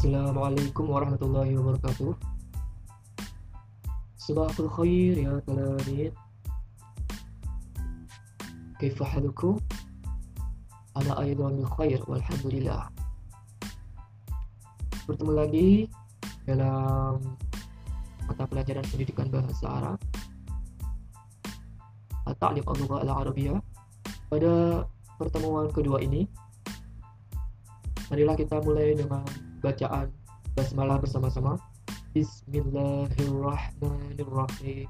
Assalamualaikum warahmatullahi wabarakatuh. Sabahul khair ya talabin Kaifa halukum? Ana aydan bil khair walhamdulillah. Bertemu lagi dalam mata pelajaran pendidikan bahasa Arab. At-Ta'lim al-Lugha al-Arabiyah. Pada pertemuan kedua ini Marilah kita mulai dengan bacaan basmalah bersama-sama. Bismillahirrahmanirrahim.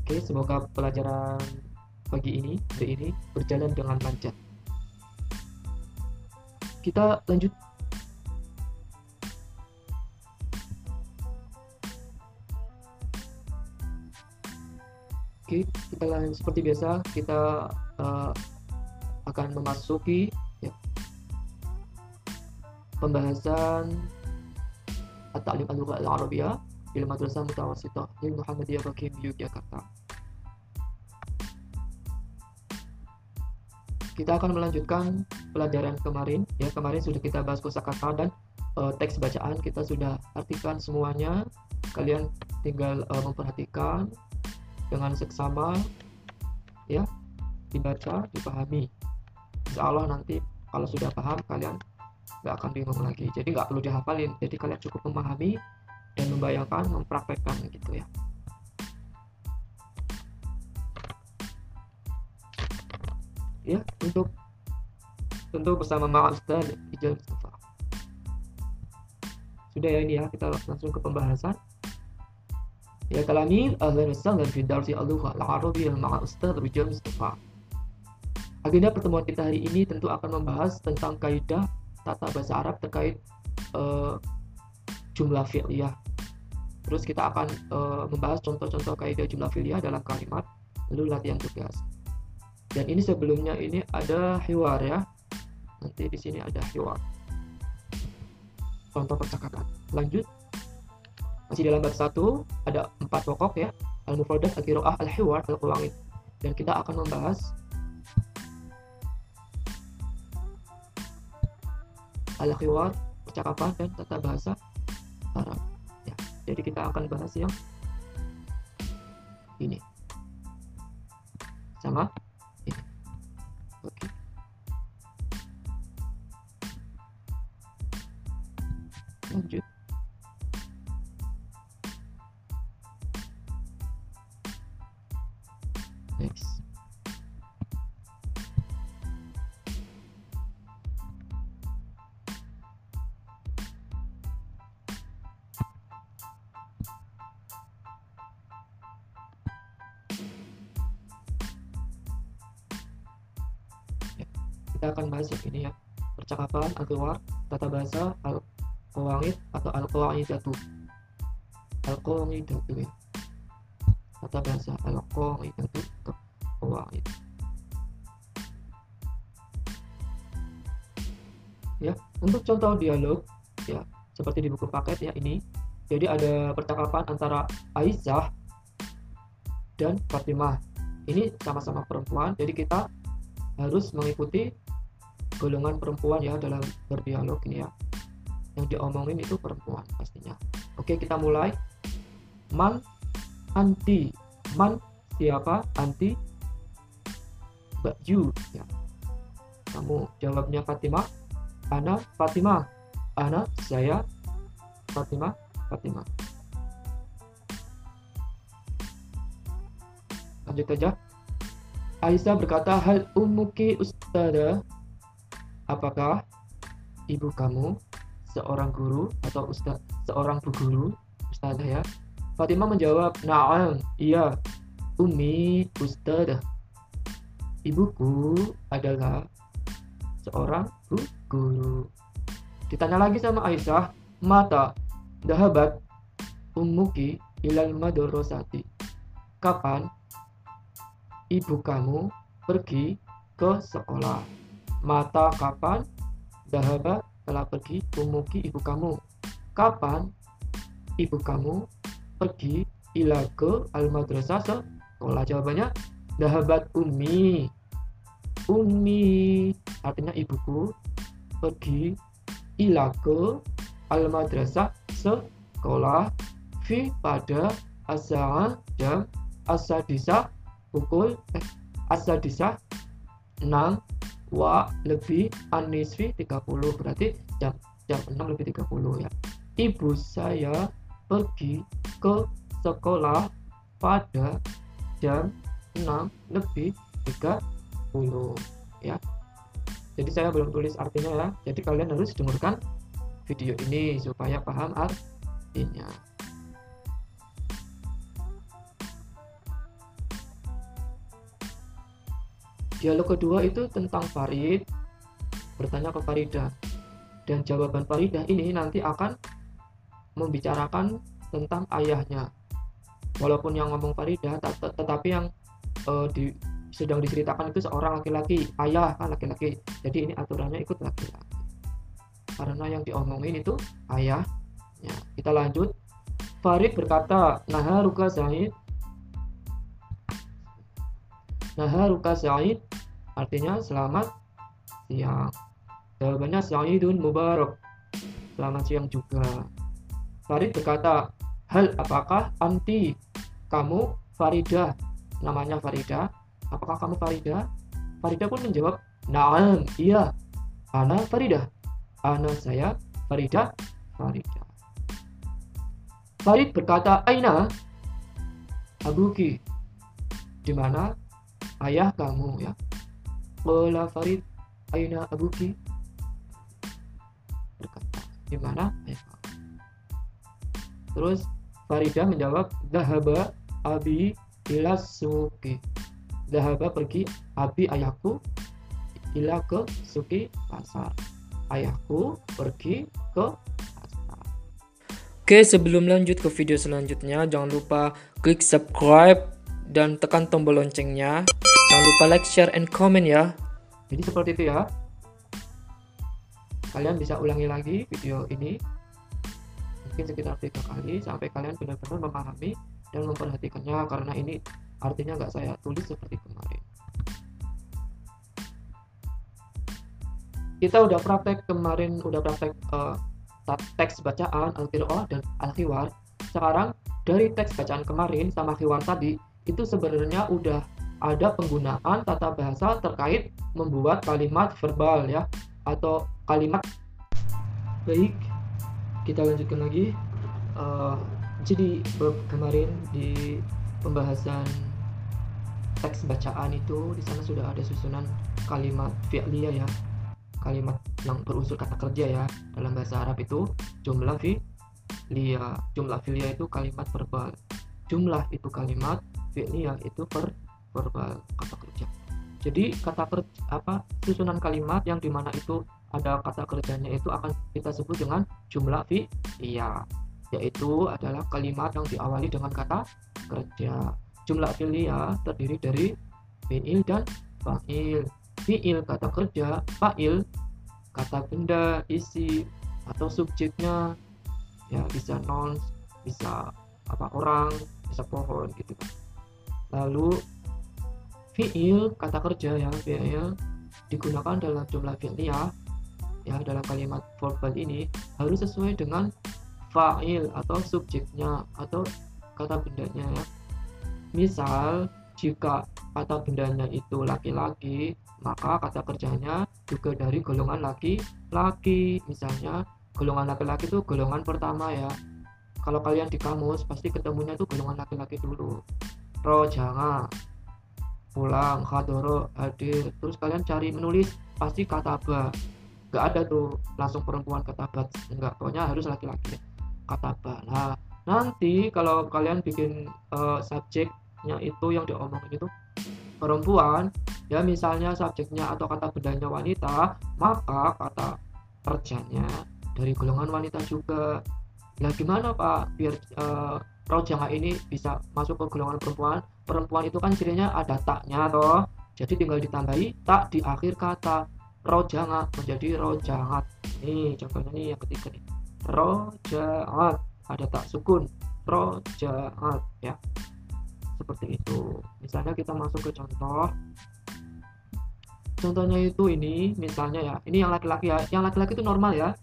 Oke, semoga pelajaran pagi ini, hari ini berjalan dengan lancar. Kita lanjut. Oke, kita lanjut seperti biasa kita uh, akan memasuki pembahasan At-Ta'lim Al-Lugha Al-Arabiyah di Madrasah Mutawassithah di Muhammadiyah Bakim Yogyakarta. Kita akan melanjutkan pelajaran kemarin. Ya, kemarin sudah kita bahas kosakata dan uh, teks bacaan kita sudah artikan semuanya. Kalian tinggal uh, memperhatikan dengan seksama ya, dibaca, dipahami. Insya Allah nanti kalau sudah paham kalian nggak akan bingung lagi. Jadi nggak perlu dihafalin. Jadi kalian cukup memahami dan membayangkan mempraktekkan gitu ya. Ya untuk tentu bersama Mak Ustaz Ijal Mustafa. Sudah ya ini ya kita langsung ke pembahasan. Ya kalami ahlan dan fi darsi al-lugha al-arabiyyah ma'a Ustaz Ijal Mustafa. Agenda pertemuan kita hari ini tentu akan membahas tentang kaidah tata bahasa Arab terkait uh, jumlah fi'liyah. Terus kita akan uh, membahas contoh-contoh kaidah jumlah fi'liyah dalam kalimat, lalu latihan tugas. Dan ini sebelumnya ini ada hiwar ya. Nanti di sini ada hiwar. Contoh percakapan. Lanjut. Masih dalam bab satu ada empat pokok ya. Al-mufradat, al-qiraah, al-hiwar, al-qawangid. Dan kita akan membahas al-khiwar, percakapan dan tata bahasa Arab. Ya, jadi kita akan bahas yang ini. Sama kita akan yang ini ya. Percakapan al tata bahasa al qawangid atau al qawaidatu al qawaidatu ya. Tata bahasa al qawaidatu qawaid ya untuk contoh dialog ya seperti di buku paket ya ini. Jadi ada percakapan antara Aisyah dan Fatimah. Ini sama-sama perempuan jadi kita harus mengikuti golongan perempuan ya dalam berdialog ini ya. Yang diomongin itu perempuan pastinya. Oke kita mulai. Man anti. Man siapa? Anti. You ya. Kamu jawabnya Fatimah. Ana Fatimah. Ana saya Fatimah Fatimah. Lanjut aja. Aisyah berkata hal umuki ustada apakah ibu kamu seorang guru atau ustaz seorang bu guru ustazah ya? Fatimah menjawab na'am iya. Umi ustazah. Ibuku adalah seorang bu guru. Ditanya lagi sama Aisyah mata dahabat umuki ilal madrasati. Kapan ibu kamu pergi ke sekolah Mata kapan? Dahaba telah pergi umuki ibu kamu. Kapan ibu kamu pergi ila ke al madrasah sekolah? Jawabannya dahabat umi. Umi artinya ibuku pergi ila ke al madrasah sekolah fi pada asal jam asadisa pukul eh, asadisa 6 wa lebih anisfi 30 berarti jam jam 6 lebih 30 ya. Ibu saya pergi ke sekolah pada jam 6 lebih 30 ya. Jadi saya belum tulis artinya ya. Jadi kalian harus dengarkan video ini supaya paham artinya Dialog kedua itu tentang Farid bertanya ke Farida dan jawaban Farida ini nanti akan membicarakan tentang ayahnya. Walaupun yang ngomong Farida tetapi yang uh, di, sedang diceritakan itu seorang laki-laki, ayah kan laki-laki. Jadi ini aturannya ikut laki-laki. Karena yang diomongin itu ayahnya. Kita lanjut. Farid berkata, "Nah, Ruka Zaid Naharuka Sa'id artinya selamat siang. Jawabannya Sa'idun Mubarak. Selamat siang juga. Farid berkata, Hal apakah anti kamu Farida? Namanya Farida. Apakah kamu Farida? Farida pun menjawab, Naam, iya. Ana Farida. Ana saya Farida. Farida. Farid berkata, Aina? Abuki. Di mana ayah kamu ya Bola Farid Aina Abuki. Berkata di mana? Terus Farida menjawab Dahaba Abi ila suki. Dahaba pergi Abi ayahku ila ke suki pasar. Ayahku pergi ke pasar Oke sebelum lanjut ke video selanjutnya jangan lupa klik subscribe dan tekan tombol loncengnya Jangan lupa like, share, and comment ya. Jadi seperti itu ya. Kalian bisa ulangi lagi video ini. Mungkin sekitar tiga kali sampai kalian benar-benar memahami dan memperhatikannya karena ini artinya nggak saya tulis seperti kemarin. Kita udah praktek kemarin, udah praktek uh, teks bacaan al-qiraah dan al-khiwar. Sekarang dari teks bacaan kemarin sama khiwar tadi itu sebenarnya udah ada penggunaan tata bahasa terkait membuat kalimat verbal ya atau kalimat baik. Kita lanjutkan lagi. Uh, jadi kemarin di pembahasan teks bacaan itu di sana sudah ada susunan kalimat fi'liyah ya kalimat yang berunsur kata kerja ya dalam bahasa Arab itu jumlah fi'liyah jumlah fi'liyah itu kalimat verbal. Jumlah itu kalimat fi'liyah itu per verbal kata kerja. Jadi kata kerja apa susunan kalimat yang di mana itu ada kata kerjanya itu akan kita sebut dengan jumlah fi'liyah yaitu adalah kalimat yang diawali dengan kata kerja. Jumlah fi'liyah terdiri dari fi'il dan fa'il. Fi'il kata kerja fa'il kata benda isi atau subjeknya ya bisa non bisa apa orang bisa pohon gitu kan. Lalu fiil kata kerja ya fiil digunakan dalam jumlah fi'liyah ya. Dalam kalimat verbal ini harus sesuai dengan fa'il atau subjeknya atau kata bendanya ya. Misal jika kata bendanya itu laki-laki maka kata kerjanya juga dari golongan laki-laki. Misalnya golongan laki-laki itu golongan pertama ya. Kalau kalian di kamus pasti ketemunya itu golongan laki-laki dulu. Rojanga pulang hadoro hadir. Terus kalian cari menulis pasti kata ba nggak ada tuh langsung perempuan kata ba enggak pokoknya harus laki-laki. Kata ba nah nanti kalau kalian bikin uh, subjeknya itu yang diomongin itu perempuan ya misalnya subjeknya atau kata bendanya wanita maka kata kerjanya dari golongan wanita juga. Nah gimana pak? Biar uh, rojanga ini bisa masuk ke golongan perempuan perempuan itu kan cirinya ada taknya toh. Jadi tinggal ditambahi tak di akhir kata. Rojanga menjadi rojangat. Nih contohnya nih yang ketiga nih. Rojangat. Ada tak sukun. Rojangat ya. Seperti itu. Misalnya kita masuk ke contoh. Contohnya itu ini misalnya ya. Ini yang laki-laki ya. Yang laki-laki itu normal ya.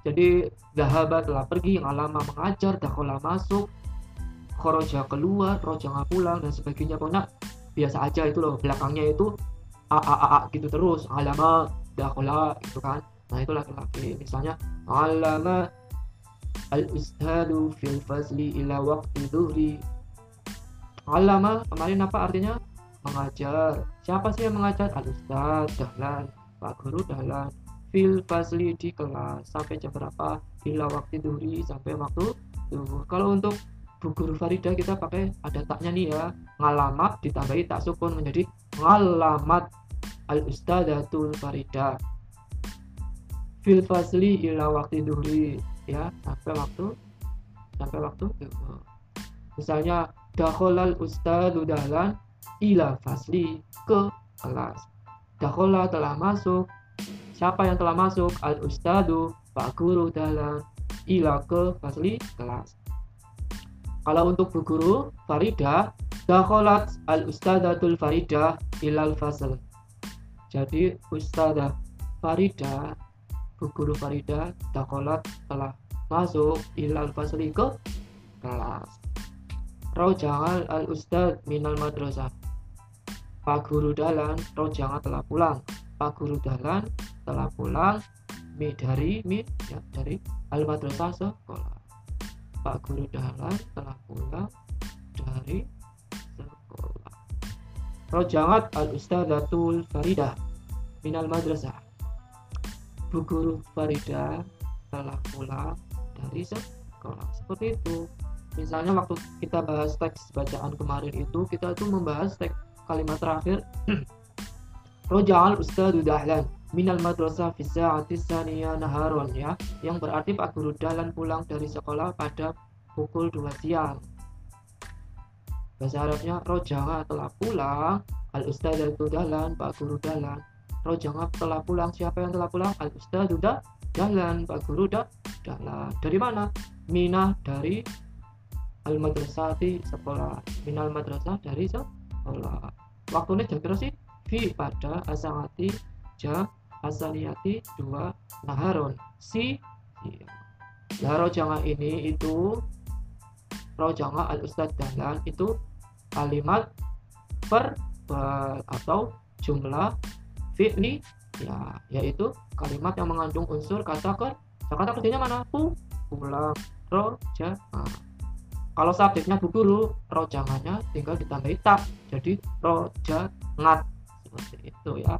Jadi dahaba telah pergi alama mengajar dakola masuk khoroja keluar roja nggak pulang dan sebagainya. Pokoknya biasa aja itu loh. Belakangnya itu a a a, a gitu terus. Alama dakola gitu kan. Nah itu laki-laki misalnya alama al ustadu fil fazli ila waktu duhri alama kemarin apa artinya? Mengajar. Siapa sih yang mengajar? Al ustad dahlan pak guru dahlan. Fil fasli di kelas. Sampai jam berapa? Ila waktu duri sampai waktu duhur kalau untuk bu guru Farida kita pakai ada taknya nih ya. Ngalamat ditambahi tak sukun menjadi ngalamat al ustadatul Farida. Fil fasli ila waktu duri ya sampai waktu sampai waktu duhur misalnya dakholal ustadu dahlan ila fasli ke kelas. Dakhola telah masuk siapa yang telah masuk? Al ustadu pak guru dalam ila ke fasli kelas kalau untuk bu guru Farida dakholat al ustadatul Farida ilal fasl. Jadi ustadah Farida bu guru Farida dakholat telah masuk ilal fasli ke kelas. Roja'al al ustad minal madrasah. Pak Guru Dalan Roja'al telah pulang. Pak Guru Dalan telah pulang mi dari mi ya dari al madrasah sekolah Pak Guru Dahlan telah pulang dari sekolah. Rojangat al Ustadatul Farida minal madrasah. Bu Guru Farida telah pulang dari sekolah. Seperti itu. Misalnya waktu kita bahas teks bacaan kemarin itu kita tuh membahas teks kalimat terakhir. Rojal Ustadu Dahlan minal madrasah fi sa'ati saniyah naharon ya. Yang berarti Pak Guru Dahlan pulang dari sekolah pada pukul 2 siang. Bahasa Arabnya Rojanga telah pulang. Al Ustadz Dahlan Pak Guru Dahlan. Rojanga telah pulang. Siapa yang telah pulang? Al Ustadz Dahlan Pak Guru Dahlan. Dari mana? Minah dari Al Madrasah sekolah. Minal Madrasah dari sekolah. Waktunya jam berapa sih? Fi pada asangati jam asaliyati dua naharon si lah rojanga ini itu rojanga al ustad dahlan itu kalimat per atau jumlah fi'li ya yaitu kalimat yang mengandung unsur kata ker kata kerjanya mana? Pu pulang roja kalau subjeknya guru rojangannya tinggal ditambahi tak jadi roja ngat seperti itu ya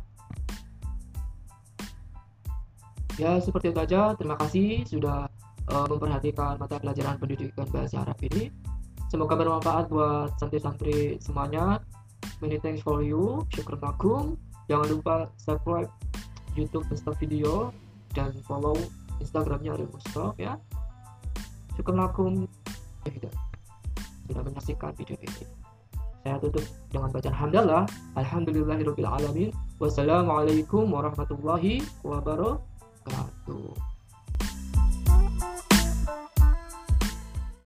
ya seperti itu saja terima kasih sudah uh, memperhatikan mata pelajaran pendidikan bahasa Arab ini. Semoga bermanfaat buat santri-santri semuanya. Many thanks for you. Syukur lakum jangan lupa subscribe YouTube Ustaz Video dan follow Instagramnya Arif Mustafa ya. Syukur lakum sudah menyaksikan video ini. Saya tutup dengan bacaan hamdalah. Alhamdulillahirabbil alamin. Wassalamualaikum warahmatullahi wabarakatuh wabarakatuh